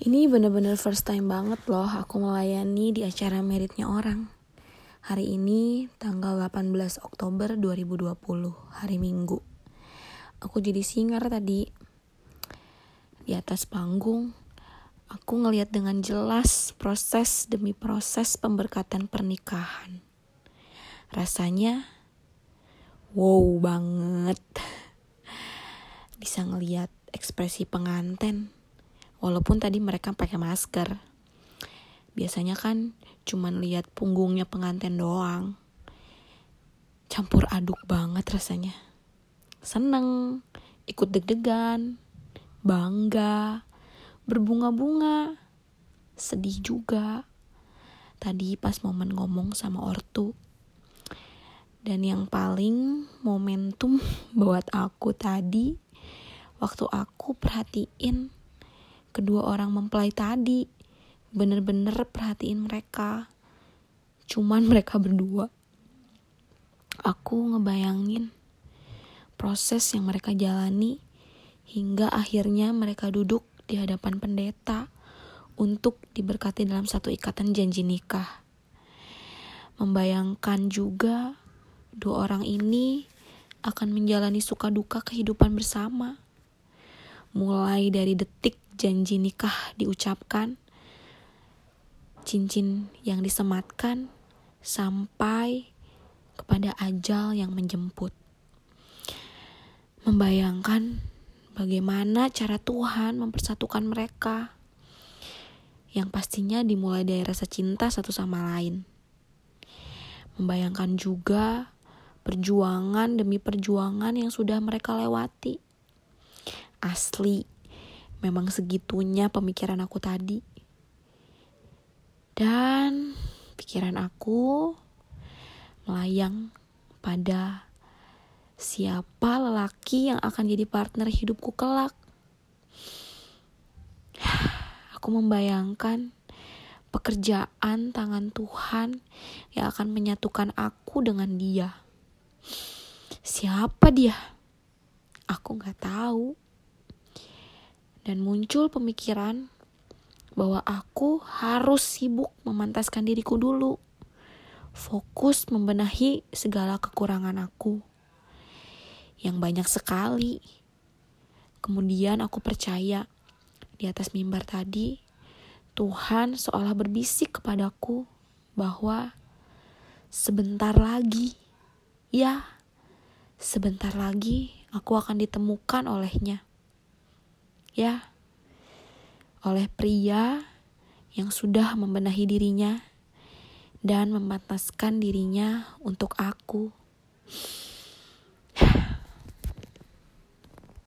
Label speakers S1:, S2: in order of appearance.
S1: Ini bener-bener first time banget loh aku melayani di acara meritnya orang. Hari ini tanggal 18 Oktober 2020, hari Minggu. Aku jadi singer tadi. Di atas panggung, aku ngeliat dengan jelas proses demi proses pemberkatan pernikahan. Rasanya wow banget. Bisa ngeliat ekspresi pengantin Walaupun tadi mereka pakai masker. Biasanya kan cuman lihat punggungnya pengantin doang. Campur aduk banget rasanya. Seneng, ikut deg-degan, bangga, berbunga-bunga, sedih juga. Tadi pas momen ngomong sama ortu. Dan yang paling momentum buat aku tadi, waktu aku perhatiin kedua orang mempelai tadi. Bener-bener perhatiin mereka. Cuman mereka berdua. Aku ngebayangin proses yang mereka jalani hingga akhirnya mereka duduk di hadapan pendeta untuk diberkati dalam satu ikatan janji nikah. Membayangkan juga dua orang ini akan menjalani suka duka kehidupan bersama. Mulai dari detik janji nikah diucapkan, cincin yang disematkan sampai kepada ajal yang menjemput. Membayangkan bagaimana cara Tuhan mempersatukan mereka yang pastinya dimulai dari rasa cinta satu sama lain. Membayangkan juga perjuangan demi perjuangan yang sudah mereka lewati. Asli, memang segitunya pemikiran aku tadi. Dan pikiran aku melayang pada siapa lelaki yang akan jadi partner hidupku kelak. Aku membayangkan pekerjaan tangan Tuhan yang akan menyatukan aku dengan dia. Siapa dia? Aku gak tahu dan muncul pemikiran bahwa aku harus sibuk memantaskan diriku dulu, fokus membenahi segala kekurangan aku. Yang banyak sekali. Kemudian aku percaya di atas mimbar tadi, Tuhan seolah berbisik kepadaku bahwa sebentar lagi, ya, sebentar lagi aku akan ditemukan olehnya ya oleh pria yang sudah membenahi dirinya dan memantaskan dirinya untuk aku.